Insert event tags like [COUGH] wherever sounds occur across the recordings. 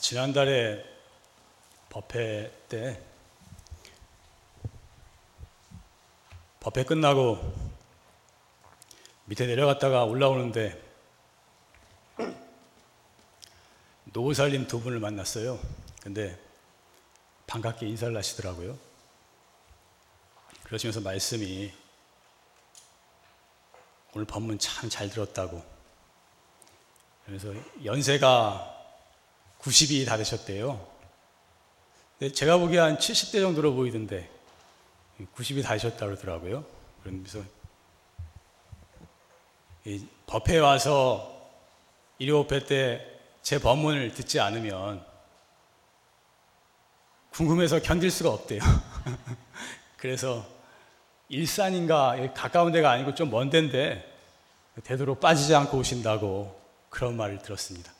지난달에 법회 때 법회 끝나고 밑에 내려갔다가 올라오는데 노살림 두 분을 만났어요. 근데 반갑게 인사를 하시더라고요. 그러시면서 말씀이 오늘 법문 참 잘 들었다고. 그래서 연세가 90이 다 되셨대요. 제가 보기에 한 70대 정도로 보이던데 90이 다 되셨다고 그러더라고요. 그러면서 법회에 와서 일요법회 때 제 법문을 듣지 않으면 궁금해서 견딜 수가 없대요. [LAUGHS] 그래서 일산인가 가까운 데가 아니고 좀 먼 데인데 되도록 빠지지 않고 오신다고 그런 말을 들었습니다.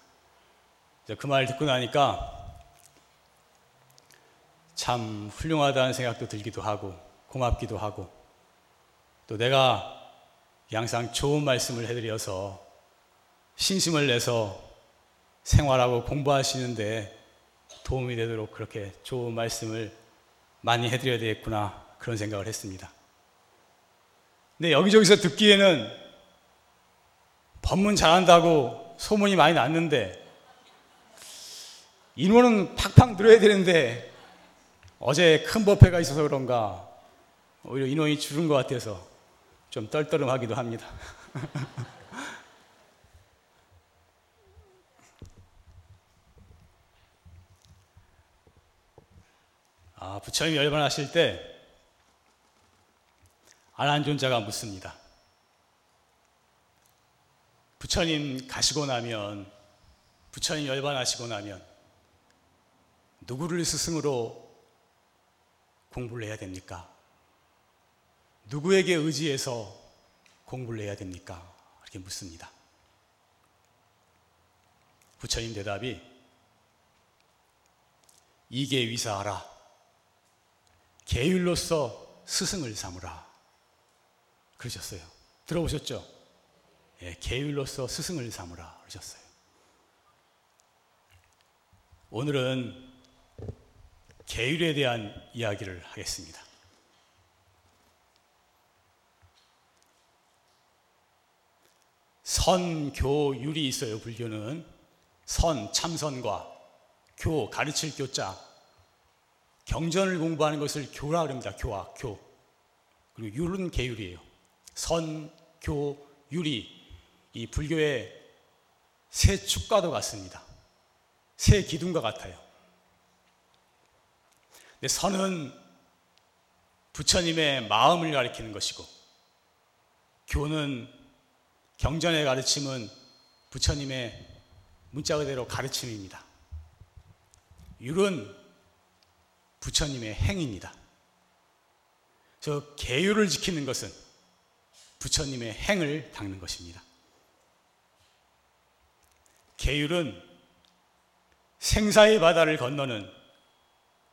그 말을 듣고 나니까 참 훌륭하다는 생각도 들기도 하고 고맙기도 하고 또 내가 항상 좋은 말씀을 해드려서 신심을 내서 생활하고 공부하시는데 도움이 되도록 그렇게 좋은 말씀을 많이 해드려야 되겠구나 그런 생각을 했습니다. 근데 여기저기서 듣기에는 법문 잘한다고 소문이 많이 났는데 인원은 팍팍 늘어야 되는데 어제 큰 법회가 있어서 그런가 오히려 인원이 줄은 것 같아서 좀 떨떠름하기도 합니다. [LAUGHS] 아, 부처님 열반하실 때 아난존자가 묻습니다. 부처님 가시고 나면 부처님 열반하시고 나면 누구를 스승으로 공부를 해야 됩니까? 누구에게 의지해서 공부를 해야 됩니까? 이렇게 묻습니다. 부처님 대답이 이게 위사하라. 계율로서 스승을 삼으라. 그러셨어요. 들어보셨죠? 예, 계율로서 스승을 삼으라. 그러셨어요. 오늘은 계율에 대한 이야기를 하겠습니다. 선 교 율이 있어요, 불교는. 선, 참선과 교, 가르칠 교자, 경전을 공부하는 것을 교라 그럽니다. 교화, 교. 그리고 율은 계율이에요. 선, 교, 율이 이 불교의 새 축과도 같습니다. 새 기둥과 같아요. 선은 부처님의 마음을 가리키는 것이고, 교는 경전의 가르침은 부처님의 문자 그대로 가르침입니다. 율은 부처님의 행입니다. 저 계율을 지키는 것은 부처님의 행을 닦는 것입니다. 계율은 생사의 바다를 건너는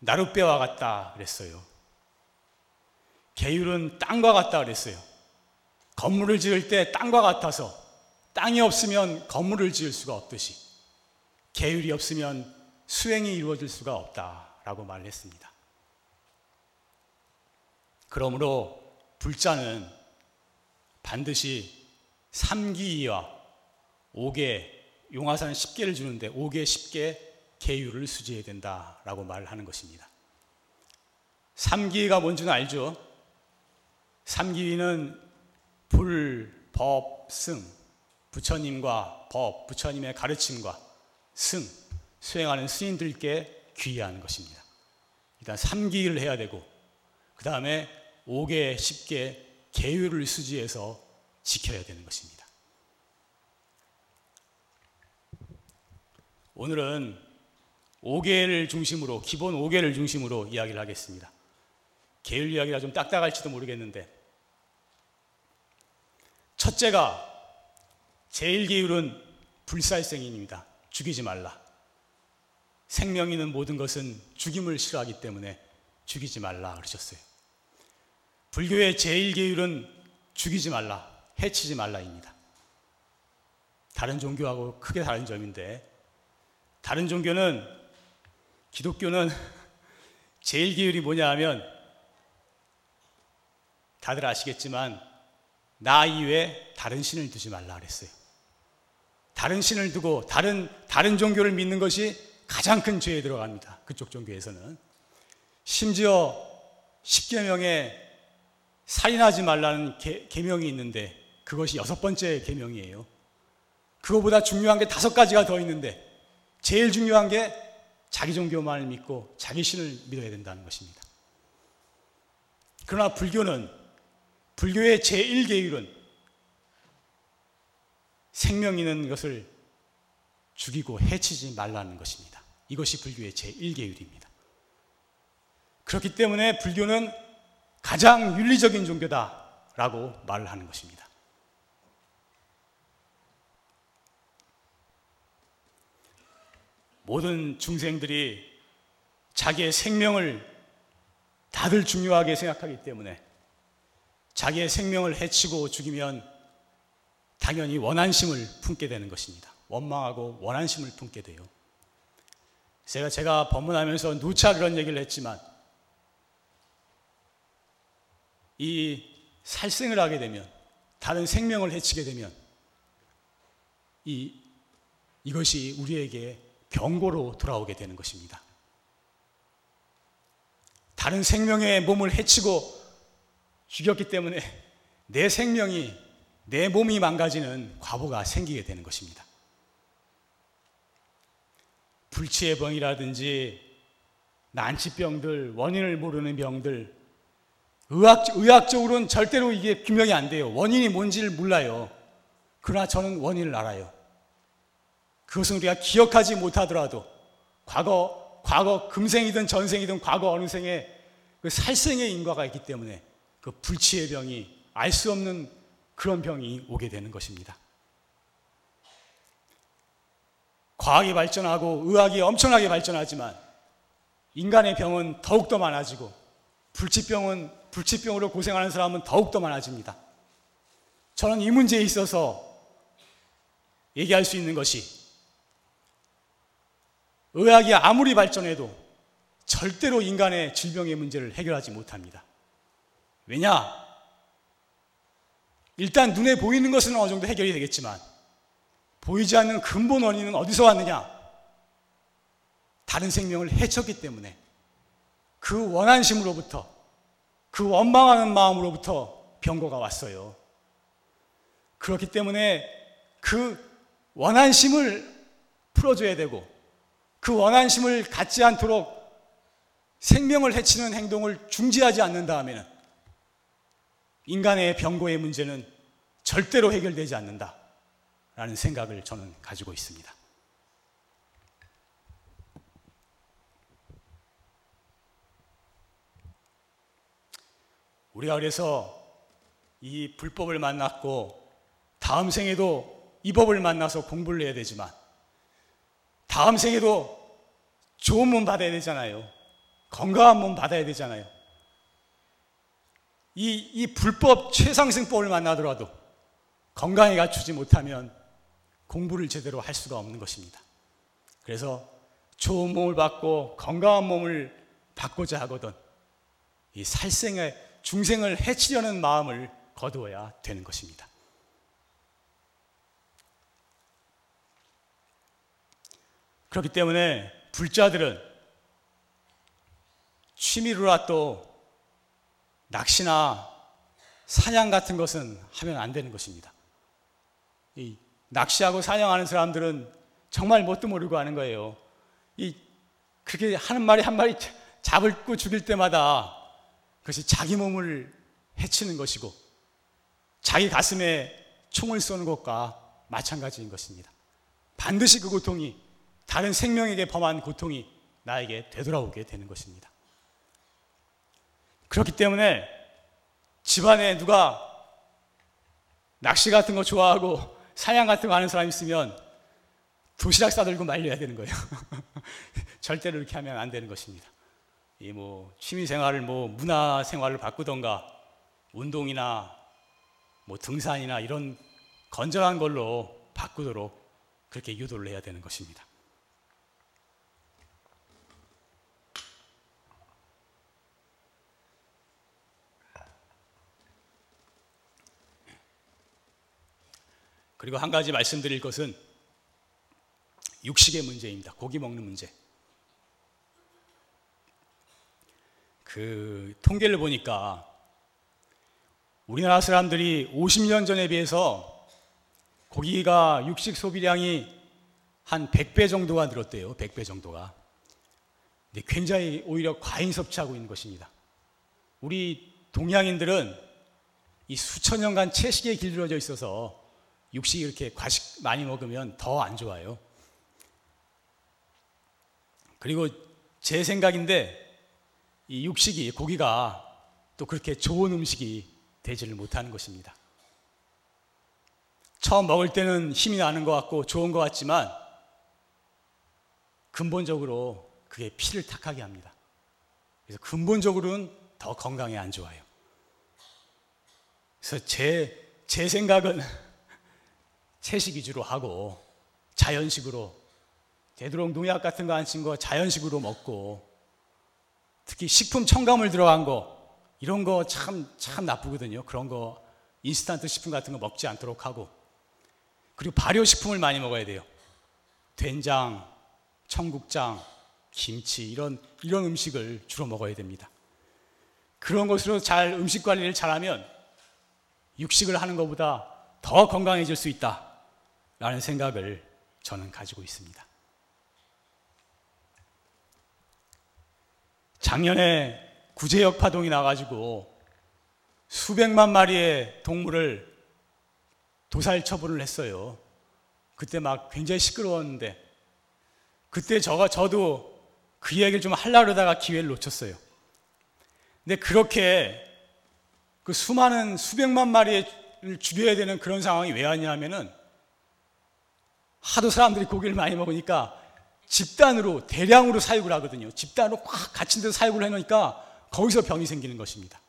나룻배와 같다 그랬어요. 계율은 땅과 같다 그랬어요. 건물을 지을 때 땅과 같아서 땅이 없으면 건물을 지을 수가 없듯이 계율이 없으면 수행이 이루어질 수가 없다라고 말을 했습니다. 그러므로 불자는 반드시 3기와 5개, 용화사는 10개를 주는데 5개, 10개 계율을 수지해야 된다라고 말을 하는 것입니다. 3기가 뭔지는 알죠? 3기는 불, 법, 승, 부처님과 법, 부처님의 가르침과 승, 수행하는 스님들께 귀의하는 것입니다. 일단 3기를 해야 되고, 그 다음에 5개, 10개 계율을 수지해서 지켜야 되는 것입니다. 오늘은 5개를 중심으로, 기본 5개를 중심으로 이야기를 하겠습니다. 계율 이야기가 좀 딱딱할지도 모르겠는데, 첫째가 제일 계율은 불살생인입니다. 죽이지 말라. 생명 있는 모든 것은 죽임을 싫어하기 때문에 죽이지 말라 그러셨어요. 불교의 제일 계율은 죽이지 말라, 해치지 말라입니다. 다른 종교하고 크게 다른 점인데 다른 종교는 기독교는 제일 계율이 뭐냐 하면 다들 아시겠지만 나 이외에 다른 신을 두지 말라 그랬어요. 다른 신을 두고 다른 다른 종교를 믿는 것이 가장 큰 죄에 들어갑니다. 그쪽 종교에서는 심지어 십계명에 살인하지 말라는 계, 계명이 있는데 그것이 여섯 번째 계명이에요. 그거보다 중요한 게 다섯 가지가 더 있는데 제일 중요한 게 자기 종교만을 믿고 자기 신을 믿어야 된다는 것입니다. 그러나 불교는 불교의 제1계율은 생명 있는 것을 죽이고 해치지 말라는 것입니다. 이것이 불교의 제1계율입니다. 그렇기 때문에 불교는 가장 윤리적인 종교다라고 말을 하는 것입니다. 모든 중생들이 자기의 생명을 다들 중요하게 생각하기 때문에 자기의 생명을 해치고 죽이면 당연히 원한심을 품게 되는 것입니다. 원망하고 원한심을 품게 돼요. 제가 제가 법문하면서 누차 그런 얘기를 했지만 이 살생을 하게 되면 다른 생명을 해치게 되면 이 이것이 우리에게 병고로 돌아오게 되는 것입니다. 다른 생명의 몸을 해치고 죽였기 때문에 내 생명이 내 몸이 망가지는 과보가 생기게 되는 것입니다. 불치의 병이라든지 난치병들, 원인을 모르는 병들, 의학, 의학적으로는 절대로 이게 규명이 안 돼요. 원인이 뭔지를 몰라요. 그러나 저는 원인을 알아요. 그것은 우리가 기억하지 못하더라도 과거, 과거 금생이든 전생이든 과거 어느 생에 그 살생의 인과가 있기 때문에 그 불치의 병이 알 수 없는 그런 병이 오게 되는 것입니다. 과학이 발전하고 의학이 엄청나게 발전하지만 인간의 병은 더욱더 많아지고 불치병은 불치병으로 고생하는 사람은 더욱더 많아집니다. 저는 이 문제에 있어서 얘기할 수 있는 것이 의학이 아무리 발전해도 절대로 인간의 질병의 문제를 해결하지 못합니다. 왜냐? 일단 눈에 보이는 것은 어느 정도 해결이 되겠지만 보이지 않는 근본 원인은 어디서 왔느냐? 다른 생명을 해쳤기 때문에 그 원한심으로부터 그 원망하는 마음으로부터 병고가 왔어요. 그렇기 때문에 그 원한심을 풀어줘야 되고 그 원한심을 갖지 않도록 생명을 해치는 행동을 중지하지 않는 다음에는 인간의 병고의 문제는 절대로 해결되지 않는다. 라는 생각을 저는 가지고 있습니다. 우리가 그래서 이 불법을 만났고 다음 생에도 이 법을 만나서 공부를 해야 되지만 다음 생에도 좋은 몸 받아야 되잖아요. 건강한 몸 받아야 되잖아요. 이, 이 불법 최상승법을 만나더라도 건강에 갖추지 못하면 공부를 제대로 할 수가 없는 것입니다. 그래서 좋은 몸을 받고 건강한 몸을 받고자 하거든 이 살생의 중생을 해치려는 마음을 거두어야 되는 것입니다. 그렇기 때문에 불자들은 취미로라도 낚시나 사냥 같은 것은 하면 안 되는 것입니다. 이 낚시하고 사냥하는 사람들은 정말 뭣도 모르고 하는 거예요. 이 그렇게 하는 말이 한 마리 잡을고 죽일 때마다 그것이 자기 몸을 해치는 것이고 자기 가슴에 총을 쏘는 것과 마찬가지인 것입니다. 반드시 그 고통이 다른 생명에게 범한 고통이 나에게 되돌아오게 되는 것입니다. 그렇기 때문에 집안에 누가 낚시 같은 거 좋아하고 사냥 같은 거 하는 사람 있으면 도시락 싸들고 말려야 되는 거예요. [LAUGHS] 절대로 이렇게 하면 안 되는 것입니다. 이 뭐 취미 생활을 뭐 문화 생활을 바꾸던가 운동이나 뭐 등산이나 이런 건전한 걸로 바꾸도록 그렇게 유도를 해야 되는 것입니다. 그리고 한 가지 말씀드릴 것은 육식의 문제입니다. 고기 먹는 문제. 그 통계를 보니까 우리나라 사람들이 50년 전에 비해서 고기가 육식 소비량이 한 100배 정도가 늘었대요. 100배 정도가. 근데 굉장히 오히려 과잉 섭취하고 있는 것입니다. 우리 동양인들은 이 수천 년간 채식에 길들여져 있어서 육식 이렇게 과식 많이 먹으면 더 안 좋아요. 그리고 제 생각인데 이 육식이 고기가 또 그렇게 좋은 음식이 되지를 못하는 것입니다. 처음 먹을 때는 힘이 나는 것 같고 좋은 것 같지만 근본적으로 그게 피를 탁하게 합니다. 그래서 근본적으로는 더 건강에 안 좋아요. 그래서 제, 제 생각은 채식 위주로 하고 자연식으로 되도록 농약 같은 거 안 친 거 자연식으로 먹고 특히 식품 첨가물 들어간 거 이런 거 참 참 나쁘거든요. 그런 거 인스턴트 식품 같은 거 먹지 않도록 하고 그리고 발효 식품을 많이 먹어야 돼요. 된장, 청국장, 김치 이런 이런 음식을 주로 먹어야 됩니다. 그런 것으로 잘 음식 관리를 잘하면 육식을 하는 것보다 더 건강해질 수 있다 라는 생각을 저는 가지고 있습니다. 작년에 구제역 파동이 나가지고 수백만 마리의 동물을 도살 처분을 했어요. 그때 막 굉장히 시끄러웠는데 그때 저가 저도 그 이야기를 좀 하려고 하다가 기회를 놓쳤어요. 근데 그렇게 그 수많은 수백만 마리를 죽여야 되는 그런 상황이 왜 왔냐면은 하도 사람들이 고기를 많이 먹으니까 집단으로 대량으로 사육을 하거든요. 집단으로 꽉 갇힌 데서 사육을 해놓으니까 거기서 병이 생기는 것입니다.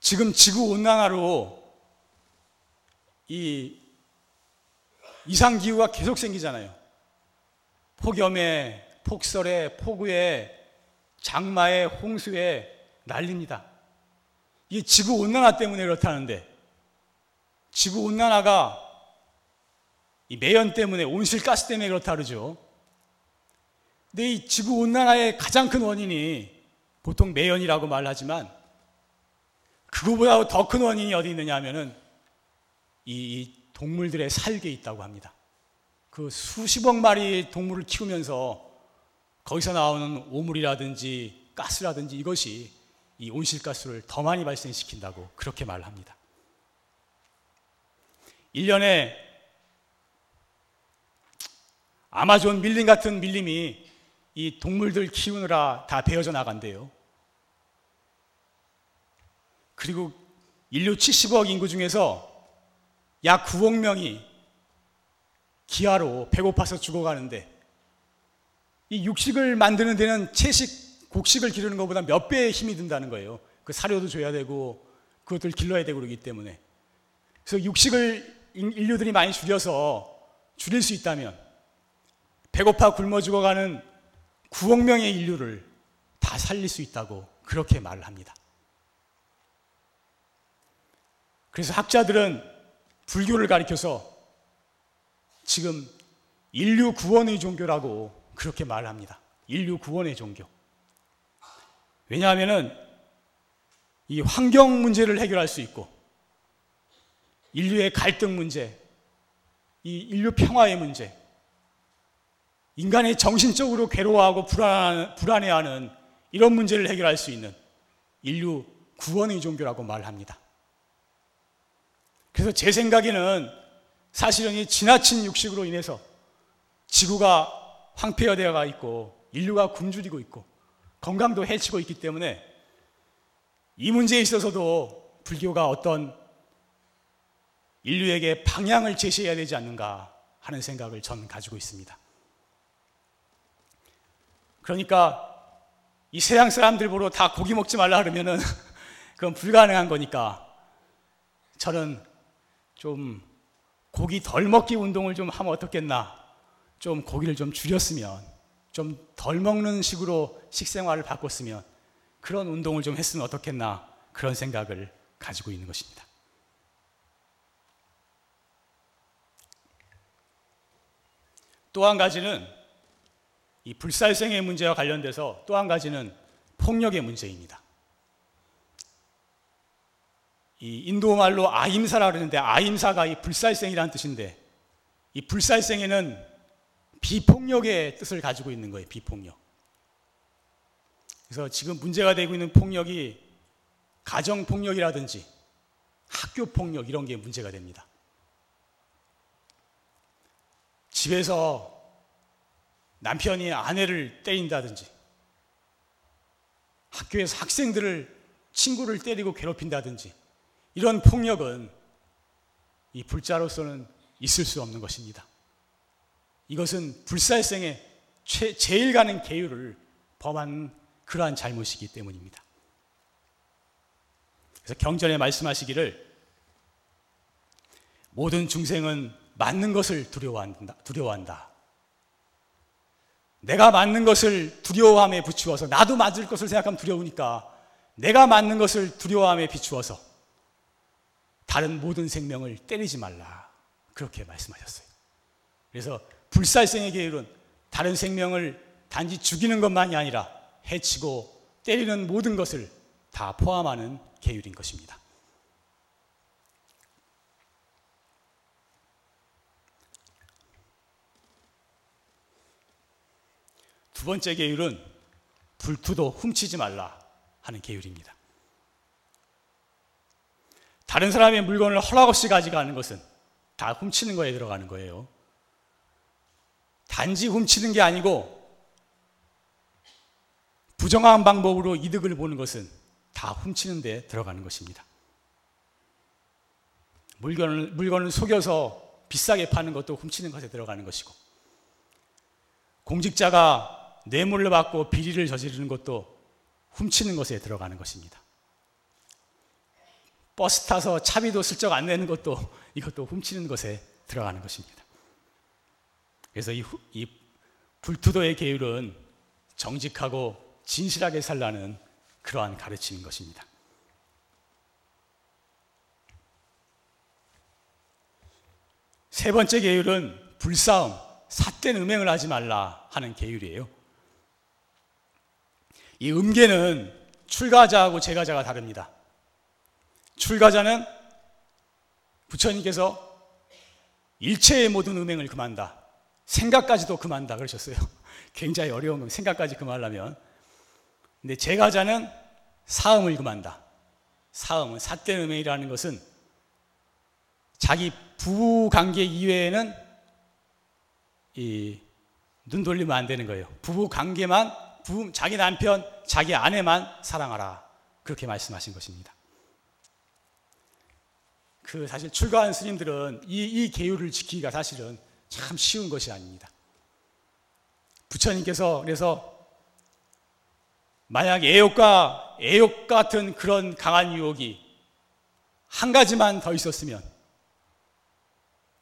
지금 지구 온난화로 이 이상 기후가 계속 생기잖아요. 폭염에, 폭설에, 폭우에, 장마에, 홍수에 난립니다. 이게 지구 온난화 때문에 그렇다는데 지구 온난화가 이 매연 때문에 온실가스 때문에 그렇다 그러죠. 근데 이 지구 온난화의 가장 큰 원인이 보통 매연이라고 말하지만 그거보다 더 큰 원인이 어디 있느냐 하면은 이 동물들의 사육에 있다고 합니다. 그 수십억 마리 동물을 키우면서 거기서 나오는 오물이라든지 가스라든지 이것이 이 온실가스를 더 많이 발생시킨다고 그렇게 말합니다. 1년에 아마존 밀림 같은 밀림이 이 동물들 키우느라 다 베어져 나간대요. 그리고 인류 70억 인구 중에서 약 9억 명이 기아로 배고파서 죽어가는데 이 육식을 만드는 데는 채식, 곡식을 기르는 것보다 몇 배의 힘이 든다는 거예요. 그 사료도 줘야 되고 그것들 길러야 되고 그러기 때문에. 그래서 육식을 인류들이 많이 줄여서 줄일 수 있다면 배고파 굶어 죽어가는 9억 명의 인류를 다 살릴 수 있다고 그렇게 말을 합니다. 그래서 학자들은 불교를 가리켜서 지금 인류 구원의 종교라고 그렇게 말합니다. 인류 구원의 종교. 왜냐하면이 환경 문제를 해결할 수 있고 인류의 갈등 문제, 이 인류 평화의 문제, 인간이 정신적으로 괴로워하고 불안, 불안해하는 이런 문제를 해결할 수 있는 인류 구원의 종교라고 말합니다. 그래서 제 생각에는 사실은 이 지나친 육식으로 인해서 지구가 황폐화되어가 있고 인류가 굶주리고 있고 건강도 해치고 있기 때문에 이 문제에 있어서도 불교가 어떤 인류에게 방향을 제시해야 되지 않는가 하는 생각을 저는 가지고 있습니다. 그러니까 이 세상 사람들 보러 다 고기 먹지 말라 그러면은 [LAUGHS] 그건 불가능한 거니까 저는 좀 고기 덜 먹기 운동을 좀 하면 어떻겠나. 좀 고기를 좀 줄였으면, 좀 덜 먹는 식으로 식생활을 바꿨으면, 그런 운동을 좀 했으면 어떻겠나. 그런 생각을 가지고 있는 것입니다. 또 한 가지는 이 불살생의 문제와 관련돼서 또 한 가지는 폭력의 문제입니다. 이 인도 말로 아임사라 그러는데 아임사가 이 불살생이라는 뜻인데 이 불살생에는 비폭력의 뜻을 가지고 있는 거예요. 비폭력. 그래서 지금 문제가 되고 있는 폭력이 가정 폭력이라든지 학교 폭력 이런 게 문제가 됩니다. 집에서 남편이 아내를 때린다든지 학교에서 학생들을 친구를 때리고 괴롭힌다든지 이런 폭력은 이 불자로서는 있을 수 없는 것입니다. 이것은 불살생의 최, 제일 가는 계율을 범한 그러한 잘못이기 때문입니다. 그래서 경전에 말씀하시기를 모든 중생은 맞는 것을 두려워한다. 두려워한다. 내가 맞는 것을 두려워함에 비추어서 나도 맞을 것을 생각하면 두려우니까 내가 맞는 것을 두려워함에 비추어서 다른 모든 생명을 때리지 말라. 그렇게 말씀하셨어요. 그래서 불살생의 계율은 다른 생명을 단지 죽이는 것만이 아니라 해치고 때리는 모든 것을 다 포함하는 계율인 것입니다. 두 번째 계율은 불투도 훔치지 말라 하는 계율입니다. 다른 사람의 물건을 허락 없이 가져가는 것은 다 훔치는 거에 들어가는 거예요. 단지 훔치는 게 아니고 부정한 방법으로 이득을 보는 것은 다 훔치는 데 들어가는 것입니다. 물건을, 물건을 속여서 비싸게 파는 것도 훔치는 것에 들어가는 것이고 공직자가 뇌물을 받고 비리를 저지르는 것도 훔치는 것에 들어가는 것입니다. 버스 타서 차비도 슬쩍 안 내는 것도 [LAUGHS] 이것도 훔치는 것에 들어가는 것입니다. 그래서 이, 이 불투도의 계율은 정직하고 진실하게 살라는 그러한 가르침인 것입니다. 세 번째 계율은 불싸움, 삿된 음행을 하지 말라 하는 계율이에요. 이 음계는 출가자하고 제가자가 다릅니다. 출가자는 부처님께서 일체의 모든 음행을 금한다. 생각까지도 금한다 그러셨어요. [LAUGHS] 굉장히 어려운 거 생각까지 금하려면. 근데 제가자는 사음을 금한다. 사음은 삿된 음행이라는 것은 자기 부부 관계 이외에는 이 눈 돌리면 안 되는 거예요. 부부 관계만 부부, 자기 남편, 자기 아내만 사랑하라. 그렇게 말씀하신 것입니다. 그 사실 출가한 스님들은 이, 이 계율을 지키기가 사실은 참 쉬운 것이 아닙니다. 부처님께서 그래서 만약 애욕과 애욕 같은 그런 강한 유혹이 한 가지만 더 있었으면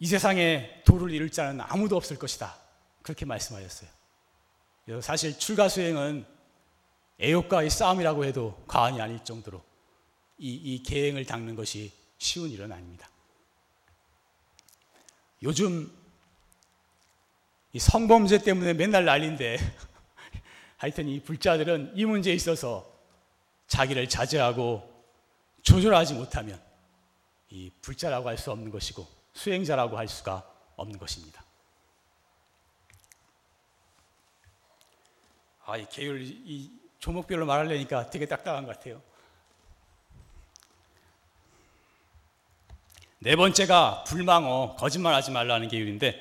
이 세상에 도를 이룰 자는 아무도 없을 것이다. 그렇게 말씀하셨어요. 사실 출가 수행은 애욕과의 싸움이라고 해도 과언이 아닐 정도로 이, 이 계행을 닦는 것이 쉬운 일은 아닙니다. 요즘 이 성범죄 때문에 맨날 난리인데 [LAUGHS] 하여튼 이 불자들은 이 문제에 있어서 자기를 자제하고 조절하지 못하면 이 불자라고 할 수 없는 것이고 수행자라고 할 수가 없는 것입니다. 아, 이 계율, 이 조목별로 말하려니까 되게 딱딱한 것 같아요. 네 번째가 불망어, 거짓말하지 말라는 계율인데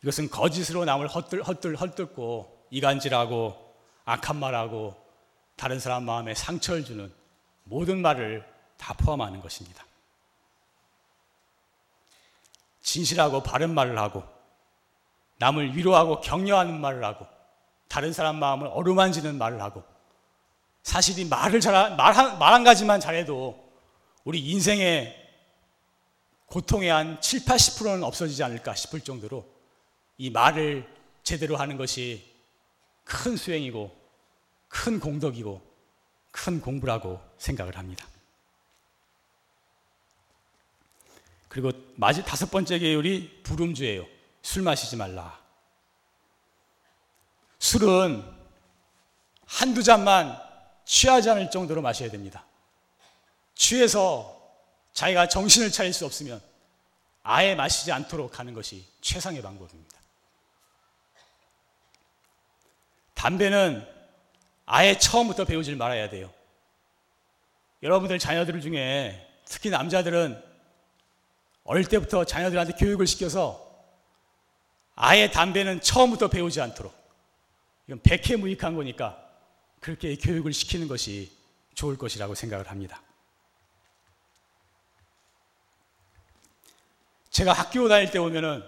이것은 거짓으로 남을 헛들, 헛들, 헛듣고 이간질하고 악한 말하고 다른 사람 마음에 상처를 주는 모든 말을 다 포함하는 것입니다. 진실하고 바른 말을 하고 남을 위로하고 격려하는 말을 하고 다른 사람 마음을 어루만지는 말을 하고 사실 이 말을 잘, 말 한, 말한 가지만 잘해도 우리 인생의 고통의 한 7, 80%는 없어지지 않을까 싶을 정도로 이 말을 제대로 하는 것이 큰 수행이고 큰 공덕이고 큰 공부라고 생각을 합니다. 그리고 마지 다섯 번째 계율이 불음주예요. 술 마시지 말라 술은 한두 잔만 취하지 않을 정도로 마셔야 됩니다. 취해서 자기가 정신을 차릴 수 없으면 아예 마시지 않도록 하는 것이 최상의 방법입니다. 담배는 아예 처음부터 배우질 말아야 돼요. 여러분들 자녀들 중에 특히 남자들은 어릴 때부터 자녀들한테 교육을 시켜서 아예 담배는 처음부터 배우지 않도록 이건 백해무익한 거니까 그렇게 교육을 시키는 것이 좋을 것이라고 생각을 합니다. 제가 학교 다닐 때 보면은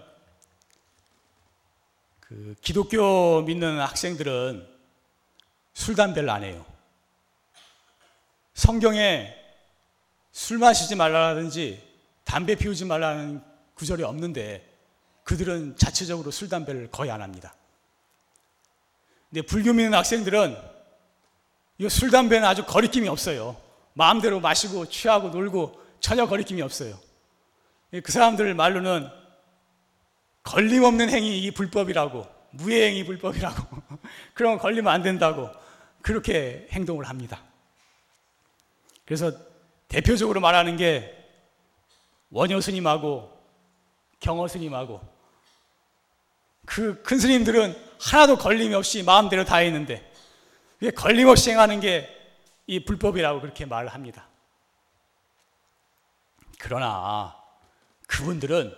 그 기독교 믿는 학생들은 술 담배를 안 해요. 성경에 술 마시지 말라든지 담배 피우지 말라는 구절이 없는데 그들은 자체적으로 술 담배를 거의 안 합니다. 근데 불교 믿는 학생들은 이술 담배는 아주 거리낌이 없어요. 마음대로 마시고 취하고 놀고 전혀 거리낌이 없어요. 그 사람들 말로는 걸림없는 행위 이 불법이라고 무해행위 불법이라고 [LAUGHS] 그런 걸리면 안 된다고 그렇게 행동을 합니다. 그래서 대표적으로 말하는 게 원효 스님하고 경허 스님하고 그 큰 스님들은 하나도 걸림이 없이 마음대로 다 했는데 왜 걸림없이 행하는 게 이 불법이라고 그렇게 말을 합니다. 그러나 그분들은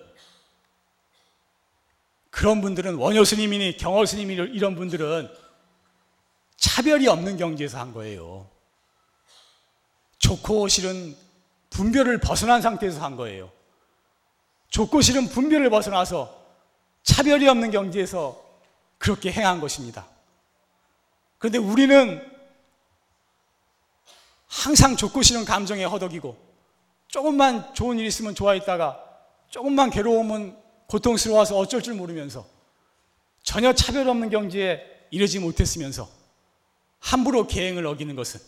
그런 분들은 원효 스님이니 경허 스님이 이런 분들은 차별이 없는 경지에서 한 거예요. 좋고 싫은 분별을 벗어난 상태에서 한 거예요. 좋고 싫은 분별을 벗어나서 차별이 없는 경지에서 그렇게 행한 것입니다. 그런데 우리는 항상 좋고 싫은 감정에 허덕이고 조금만 좋은 일 있으면 좋아했다가 조금만 괴로우면 고통스러워서 어쩔 줄 모르면서 전혀 차별 없는 경지에 이르지 못했으면서 함부로 계행을 어기는 것은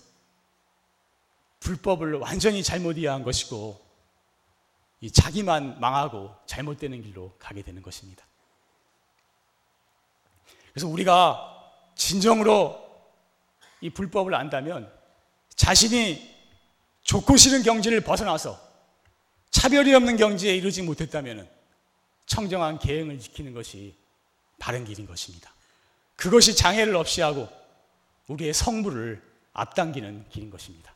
불법을 완전히 잘못 이해한 것이고 이 자기만 망하고 잘못되는 길로 가게 되는 것입니다. 그래서 우리가 진정으로 이 불법을 안다면 자신이 좋고 싫은 경지를 벗어나서 차별이 없는 경지에 이르지 못했다면 청정한 계행을 지키는 것이 바른 길인 것입니다. 그것이 장애를 없이 하고 우리의 성부를 앞당기는 길인 것입니다.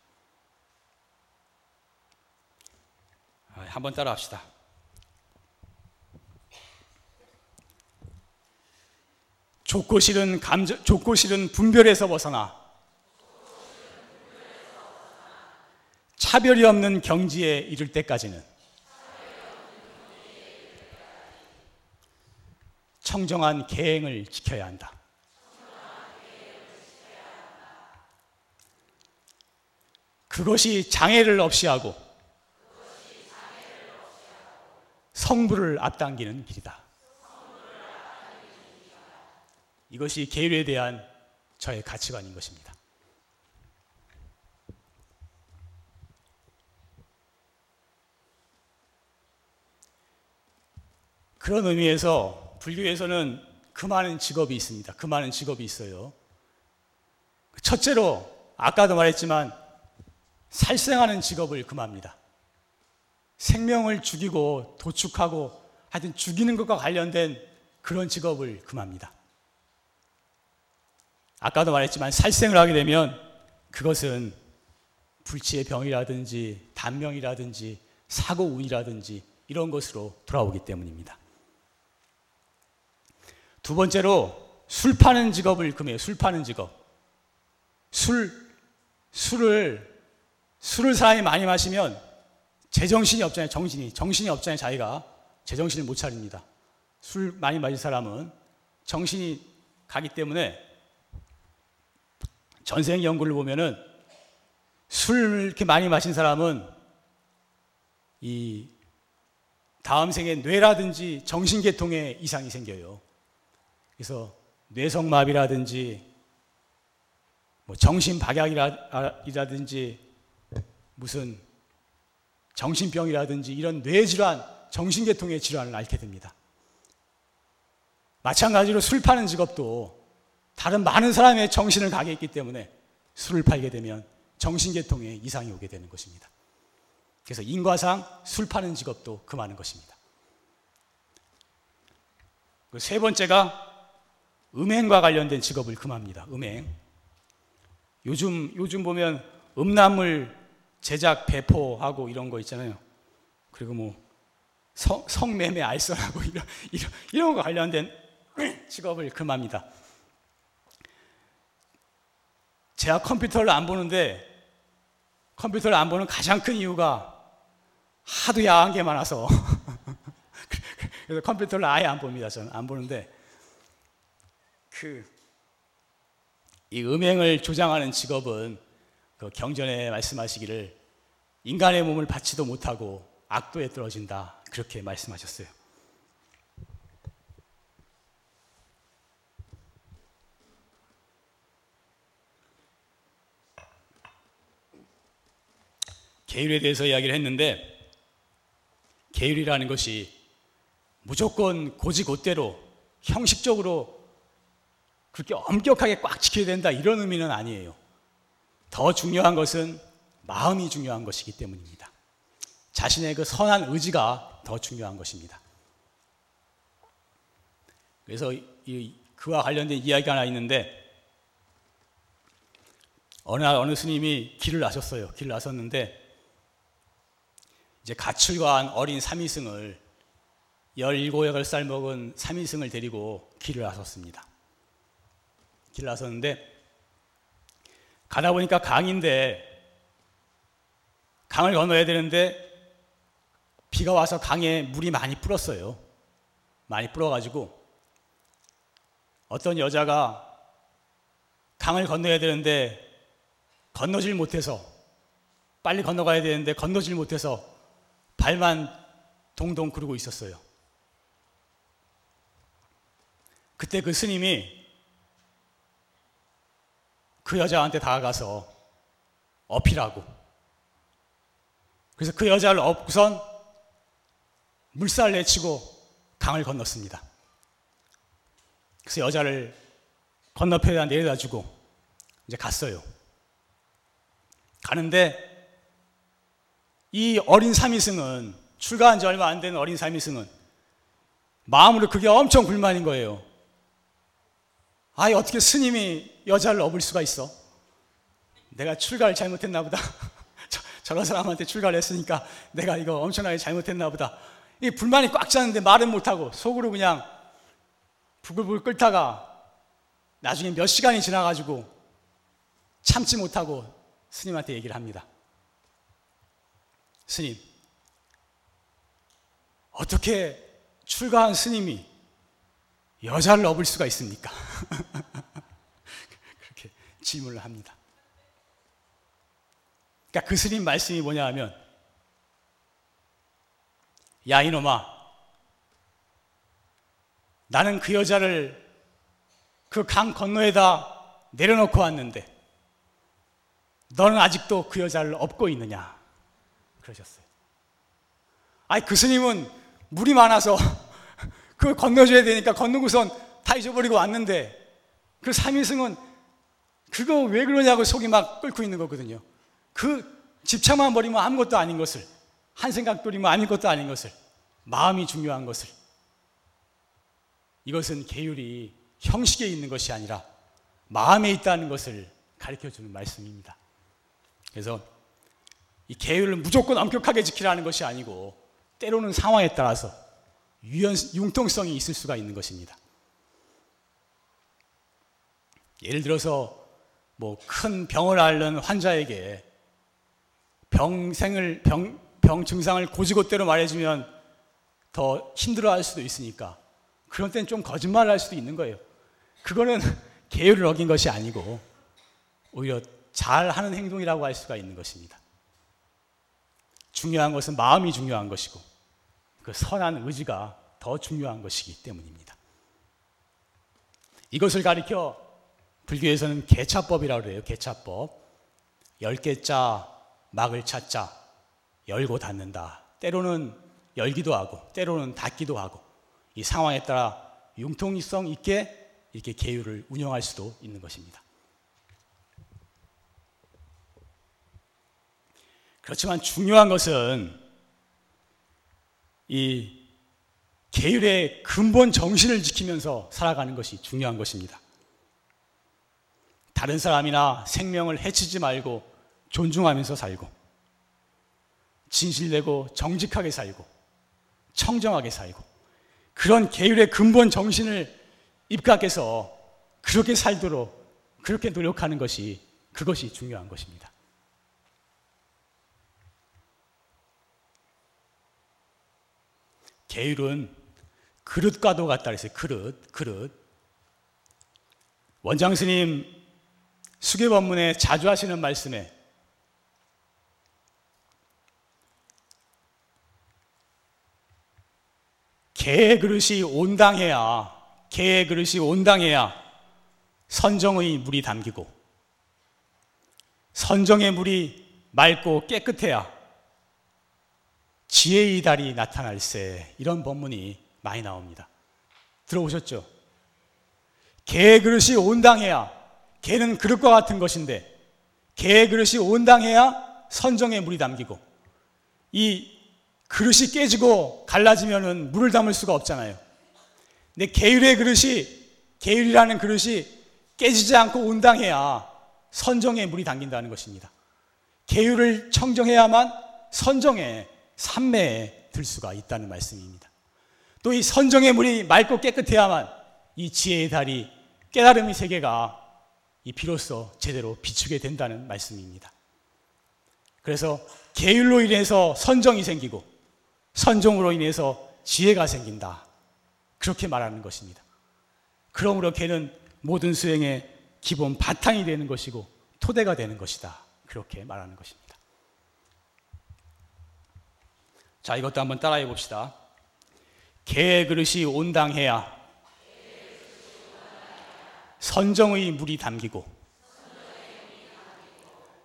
아, 한번 따라 합시다. 좋고 싫은 감정, 좋고 싫은 분별에서 벗어나 차별이 없는 경지에 이를 때까지는 청정한 계행을 지켜야 한다. 그것이 장애를 없이 하고 성부를 앞당기는 길이다. 이것이 계율에 대한 저의 가치관인 것입니다. 그런 의미에서 불교에서는 그 많은 직업이 있습니다. 그 많은 직업이 있어요. 첫째로 아까도 말했지만 살생하는 직업을 금합니다. 생명을 죽이고 도축하고 하여튼 죽이는 것과 관련된 그런 직업을 금합니다. 아까도 말했지만 살생을 하게 되면 그것은 불치의 병이라든지 단명이라든지 사고 운이라든지 이런 것으로 돌아오기 때문입니다. 두 번째로 술 파는 직업을 금해요. 술 파는 직업. 술, 술을, 술을 사람이 많이 마시면 제정신이 없잖아요. 정신이. 정신이 없잖아요. 자기가. 제정신을 못 차립니다. 술 많이 마신 사람은 정신이 가기 때문에 전생 연구를 보면은 술 이렇게 많이 마신 사람은 이 다음 생에 뇌라든지 정신계통에 이상이 생겨요. 그래서 뇌성마비라든지 뭐 정신박약이라든지 무슨 정신병이라든지 이런 뇌질환, 정신계통의 질환을 앓게 됩니다. 마찬가지로 술 파는 직업도 다른 많은 사람의 정신을 가게 했기 때문에 술을 팔게 되면 정신계통에 이상이 오게 되는 것입니다. 그래서 인과상 술 파는 직업도 금하는 것입니다. 그세 번째가 음행과 관련된 직업을 금합니다. 음행. 요즘 요즘 보면 음란물 제작 배포하고 이런 거 있잖아요. 그리고 뭐 성, 성매매 알선하고 [LAUGHS] 이런 이런 이런 거 관련된 [CLEARS THROAT] 직업을 금합니다. 제가 컴퓨터를 안 보는데 컴퓨터를 안 보는 가장 큰 이유가 하도 야한 게 많아서 [LAUGHS] 그래서 컴퓨터를 아예 안 봅니다. 저는 안 보는데 그 이 음행을 조장하는 직업은 그 경전에 말씀하시기를 인간의 몸을 받지도 못하고 악도에 떨어진다 그렇게 말씀하셨어요. 계율에 대해서 이야기를 했는데 계율이라는 것이 무조건 고지곧대로 형식적으로 그렇게 엄격하게 꽉 지켜야 된다 이런 의미는 아니에요. 더 중요한 것은 마음이 중요한 것이기 때문입니다. 자신의 그 선한 의지가 더 중요한 것입니다. 그래서 이, 그와 관련된 이야기가 하나 있는데 어느 날 어느 스님이 길을 나셨어요. 길을 나섰는데 이제 가출과한 어린 삼위승을 17, 8살 먹은 삼위승을 데리고 길을 나섰습니다. 길을 나섰는데 가다 보니까 강인데 강을 건너야 되는데 비가 와서 강에 물이 많이 불었어요. 많이 불어가지고 어떤 여자가 강을 건너야 되는데 건너질 못해서 빨리 건너가야 되는데 건너질 못해서 발만 동동 구르고 있었어요. 그때 그 스님이 그 여자한테 다가가서 어필하고 그래서 그 여자를 업고선 물살 내치고 강을 건넜습니다. 그래서 여자를 건너편에다 내려다 주고 이제 갔어요. 가는데 이 어린 삼위승은 출가한 지 얼마 안 되는 어린 삼위승은 마음으로 그게 엄청 불만인 거예요. 아이 어떻게 스님이 여자를 업을 수가 있어? 내가 출가를 잘못했나 보다. [LAUGHS] 저, 저런 사람한테 출가를 했으니까 내가 이거 엄청나게 잘못했나 보다. 이 불만이 꽉 차는데 말은 못하고 속으로 그냥 부글부글 끓다가 나중에 몇 시간이 지나가지고 참지 못하고 스님한테 얘기를 합니다. 스님, 어떻게 출가한 스님이 여자를 업을 수가 있습니까? [LAUGHS] 그렇게 질문을 합니다. 그러니까 그 스님 말씀이 뭐냐 하면 야 이놈아 나는 그 여자를 그 강 건너에다 내려놓고 왔는데 너는 아직도 그 여자를 업고 있느냐 그러셨어요. 아니 그 스님은 물이 많아서 [LAUGHS] 그 건너줘야 되니까 건너고선 다 잊어버리고 왔는데 그 삼위승은 그거 왜 그러냐고 속이 막 끓고 있는 거거든요. 그 집착만 버리면 아무것도 아닌 것을 한 생각 버리면 아무것도 아닌 것을 마음이 중요한 것을 이것은 계율이 형식에 있는 것이 아니라 마음에 있다는 것을 가르쳐 주는 말씀입니다. 그래서 이 계율을 무조건 엄격하게 지키라는 것이 아니고 때로는 상황에 따라서 유연, 융통성이 있을 수가 있는 것입니다. 예를 들어서 뭐 큰 병을 앓는 환자에게 병생을 병, 병 증상을 고지고대로 말해주면 더 힘들어할 수도 있으니까 그런 때는 좀 거짓말을 할 수도 있는 거예요. 그거는 [LAUGHS] 계율을 어긴 것이 아니고 오히려 잘 하는 행동이라고 할 수가 있는 것입니다. 중요한 것은 마음이 중요한 것이고 그 선한 의지가 더 중요한 것이기 때문입니다. 이것을 가리켜 불교에서는 개차법이라고 그래요. 개차법. 열 개자 막을 찾자 열고 닫는다. 때로는 열기도 하고 때로는 닫기도 하고 이 상황에 따라 융통성 있게 이렇게 계율을 운영할 수도 있는 것입니다. 그렇지만 중요한 것은 이 계율의 근본 정신을 지키면서 살아가는 것이 중요한 것입니다. 다른 사람이나 생명을 해치지 말고 존중하면서 살고 진실되고 정직하게 살고 청정하게 살고 그런 계율의 근본 정신을 입각해서 그렇게 살도록 그렇게 노력하는 것이 그것이 중요한 것입니다. 계율은 그릇과도 같다 그랬어요. 그릇, 그릇. 원장 스님 수계 법문에 자주 하시는 말씀에 개의 그릇이 온당해야 개의 그릇이 온당해야 선정의 물이 담기고 선정의 물이 맑고 깨끗해야 지혜의 달이 나타날세 이런 법문이 많이 나옵니다. 들어보셨죠? 개의 그릇이 온당해야 개는 그릇과 같은 것인데 개의 그릇이 온당해야 선정의 물이 담기고 이 그릇이 깨지고 갈라지면은 물을 담을 수가 없잖아요. 근데 계율의 그릇이 계율이라는 그릇이 깨지지 않고 온당해야 선정의 물이 담긴다는 것입니다. 계율을 청정해야만 선정의 산매에 들 수가 있다는 말씀입니다. 또 이 선정의 물이 맑고 깨끗해야만 이 지혜의 달이 깨달음의 세계가 이 비로소 제대로 비추게 된다는 말씀입니다. 그래서 계율로 인해서 선정이 생기고 선정으로 인해서 지혜가 생긴다. 그렇게 말하는 것입니다. 그러므로 걔는 모든 수행의 기본 바탕이 되는 것이고 토대가 되는 것이다. 그렇게 말하는 것입니다. 자, 이것도 한번 따라해 봅시다. 개의 그릇이 온당해야 선정의 물이 담기고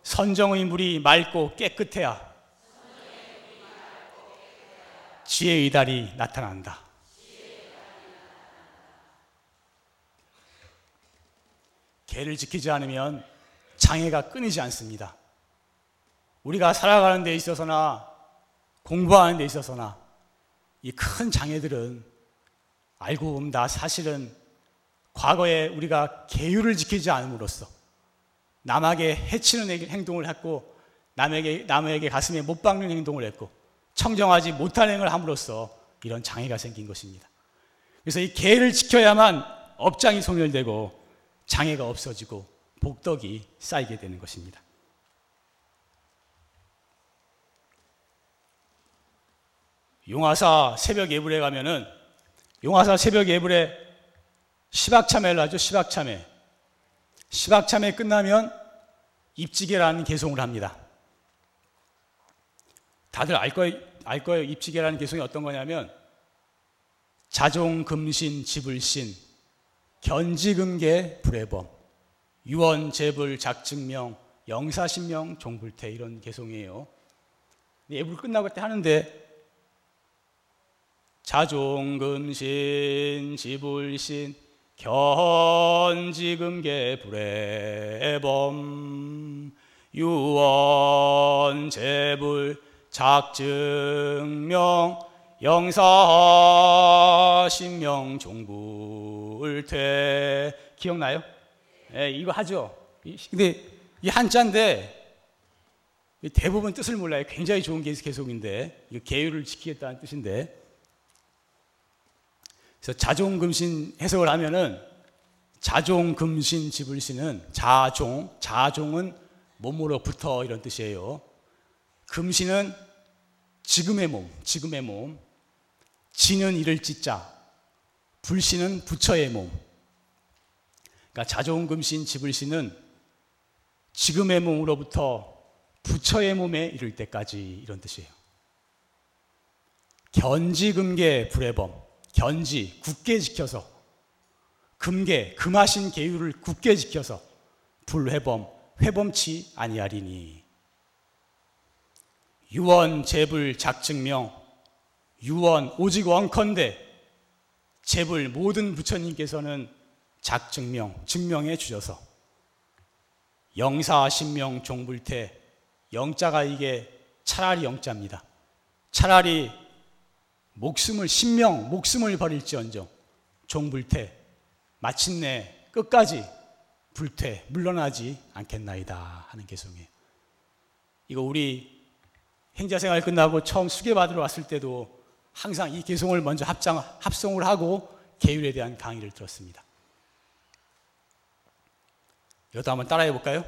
선정의 물이 맑고 깨끗해야 지혜의 달이 나타난다. 개를 지키지 않으면 장애가 끊이지 않습니다. 우리가 살아가는 데 있어서나 공부하는 데 있어서나 이 큰 장애들은 알고 보면 다 사실은 과거에 우리가 계율을 지키지 않음으로써 남에게 해치는 행동을 했고 남에게 남에게 가슴에 못 박는 행동을 했고 청정하지 못한 행을 함으로써 이런 장애가 생긴 것입니다. 그래서 이 계를 지켜야만 업장이 소멸되고 장애가 없어지고 복덕이 쌓이게 되는 것입니다. 용화사 새벽 예불에 가면은 용화사 새벽 예불에 시박참회를 하죠. 시박참회. 시박참회 끝나면 입지계라는 개송을 합니다. 다들 알 거예요. 알 거예요. 입지계라는 개송이 어떤 거냐면 자종, 금신, 지불신, 견지금계, 불해범, 유언, 재불, 작증명, 영사신명, 종불태 이런 개송이에요. 예불 끝나고 때 하는데 자종, 금신, 지불신, 견지금계, 불해범, 유언, 재불, 작증명, 영사, 신명, 종불태 기억나요? 예, 이거 하죠. 근데 이 한자인데 대부분 뜻을 몰라요. 굉장히 좋은 개속인데 이거 계율을 지키겠다는 뜻인데 그래서 자종금신 해석을 하면은 자종금신 지불신은 자종, 자종은 몸으로부터 이런 뜻이에요. 금신은 지금의 몸, 지금의 몸. 지는 이를 찢자. 불신은 부처의 몸. 그러니까 자종금신 지불신은 지금의 몸으로부터 부처의 몸에 이를 때까지 이런 뜻이에요. 견지금계 불해범. 견지, 굳게 지켜서. 금계, 금하신 계율을 굳게 지켜서 불회범, 회범치 아니하리니. 유언, 재불, 작증명, 유언, 오직 원컨대 재불 모든 부처님께서는 작증명, 증명해 주셔서 영사 신명 종불태 영자가 이게 차라리 영자입니다. 차라리 목숨을 신명 목숨을 버릴지언정 종불태 마침내 끝까지 불퇴 물러나지 않겠나이다 하는 개성이에요. 이거 우리 행자 생활 끝나고 처음 수계 받으러 왔을 때도 항상 이 개성을 먼저 합장 합성을 하고 계율에 대한 강의를 들었습니다. 이것도 한번 따라해 볼까요?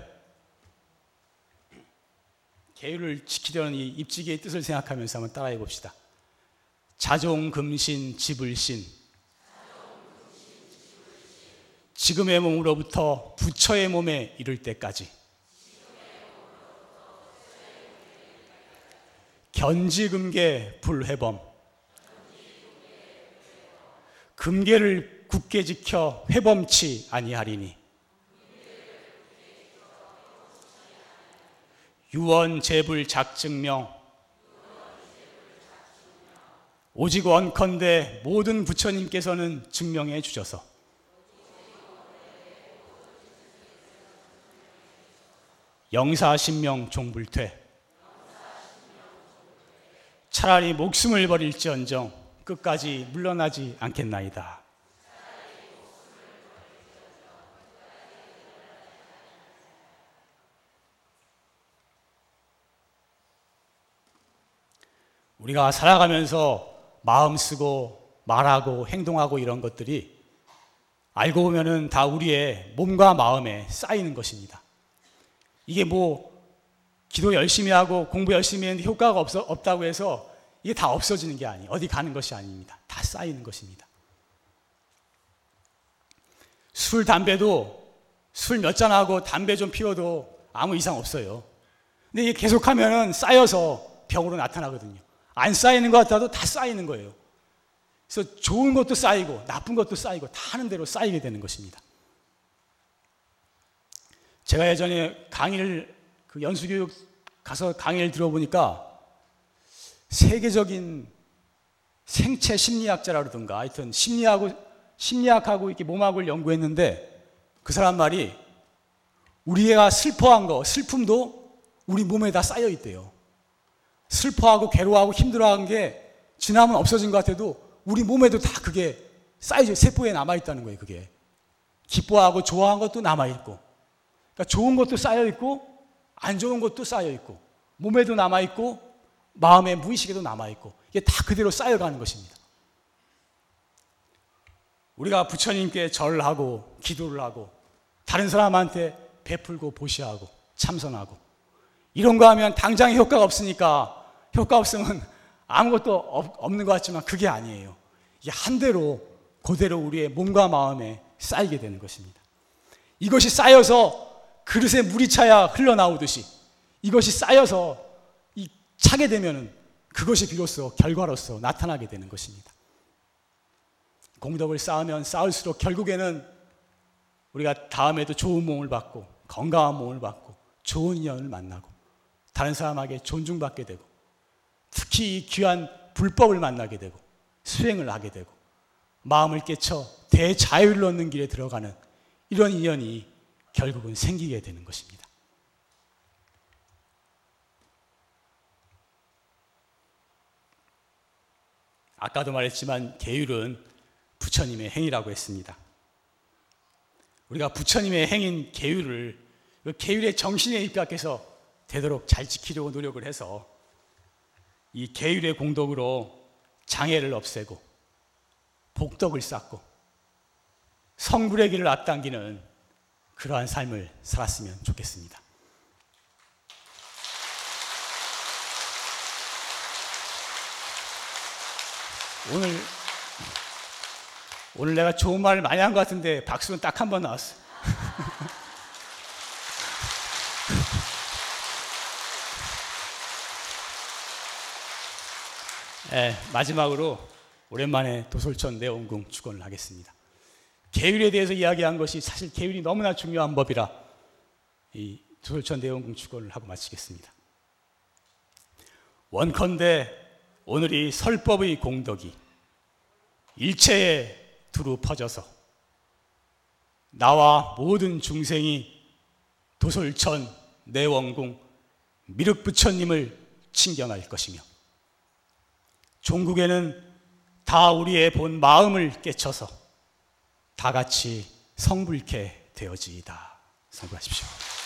계율을 지키려는 이 입지계의 뜻을 생각하면서 한번 따라해 봅시다. 자종금신 지불신. 지금의 몸으로부터 부처의 몸에 이를 때까지. 견지금계 불회범. 금계를 굳게 지켜 회범치 아니하리니. 유언 제불 작증명 오직 원컨대 모든 부처님께서는 증명해 주셔서 영사신명 종불퇴 차라리 목숨을 버릴지언정 끝까지 물러나지 않겠나이다. 우리가 살아가면서 마음 쓰고 말하고 행동하고 이런 것들이 알고 보면은 다 우리의 몸과 마음에 쌓이는 것입니다. 이게 뭐 기도 열심히 하고 공부 열심히 했는데 효과가 없어, 없다고 해서 이게 다 없어지는 게 아니에요. 어디 가는 것이 아닙니다. 다 쌓이는 것입니다. 술, 담배도 술 몇 잔하고 담배 좀 피워도 아무 이상 없어요. 근데 이게 계속하면 쌓여서 병으로 나타나거든요. 안 쌓이는 것 같아도 다 쌓이는 거예요. 그래서 좋은 것도 쌓이고 나쁜 것도 쌓이고 다 하는 대로 쌓이게 되는 것입니다. 제가 예전에 강의를 그 연수교육 가서 강의를 들어보니까 세계적인 생체 심리학자라 그러든가 하여튼 심리하고 심리학하고 이렇게 몸학을 연구했는데 그 사람 말이 우리가 슬퍼한 거 슬픔도 우리 몸에 다 쌓여 있대요. 슬퍼하고 괴로워하고 힘들어한 게 지나면 없어진 것 같아도 우리 몸에도 다 그게 쌓여져 세포에 남아 있다는 거예요. 그게 기뻐하고 좋아한 것도 남아 있고 그러니까 좋은 것도 쌓여 있고 안 좋은 것도 쌓여 있고 몸에도 남아 있고 마음의 무의식에도 남아 있고 이게 다 그대로 쌓여가는 것입니다. 우리가 부처님께 절을 하고 기도를 하고 다른 사람한테 베풀고 보시하고 참선하고 이런 거 하면 당장 효과가 없으니까 효과 없으면 아무것도 없는 것 같지만 그게 아니에요. 이게 한 대로 그대로 우리의 몸과 마음에 쌓이게 되는 것입니다. 이것이 쌓여서 그릇에 물이 차야 흘러나오듯이 이것이 쌓여서 이 차게 되면은 그것이 비로소 결과로서 나타나게 되는 것입니다. 공덕을 쌓으면 쌓을수록 결국에는 우리가 다음에도 좋은 몸을 받고 건강한 몸을 받고 좋은 인연을 만나고 다른 사람에게 존중받게 되고 특히 귀한 불법을 만나게 되고 수행을 하게 되고 마음을 깨쳐 대자유를 얻는 길에 들어가는 이런 인연이 결국은 생기게 되는 것입니다. 아까도 말했지만 계율은 부처님의 행위라고 했습니다. 우리가 부처님의 행인 계율을 그 계율의 정신에 입각해서 되도록 잘 지키려고 노력을 해서 이 계율의 공덕으로 장애를 없애고 복덕을 쌓고 성불의 길을 앞당기는 그러한 삶을 살았으면 좋겠습니다. 오늘 오늘 내가 좋은 말을 많이 한 것 같은데 박수는 딱 한 번 나왔어. 네, 마지막으로 오랜만에 도솔천 내원궁 축원을 하겠습니다. 계율에 대해서 이야기한 것이 사실 계율이 너무나 중요한 법이라 이 조솔천 대원궁 축원을 하고 마치겠습니다. 원컨대 오늘이 설법의 공덕이 일체에 두루 퍼져서 나와 모든 중생이 도솔천 내 원궁 미륵 부처님을 친경할 것이며 종국에는 다 우리의 본 마음을 깨쳐서 다 같이 성불케 되어지이다. 성불하십시오.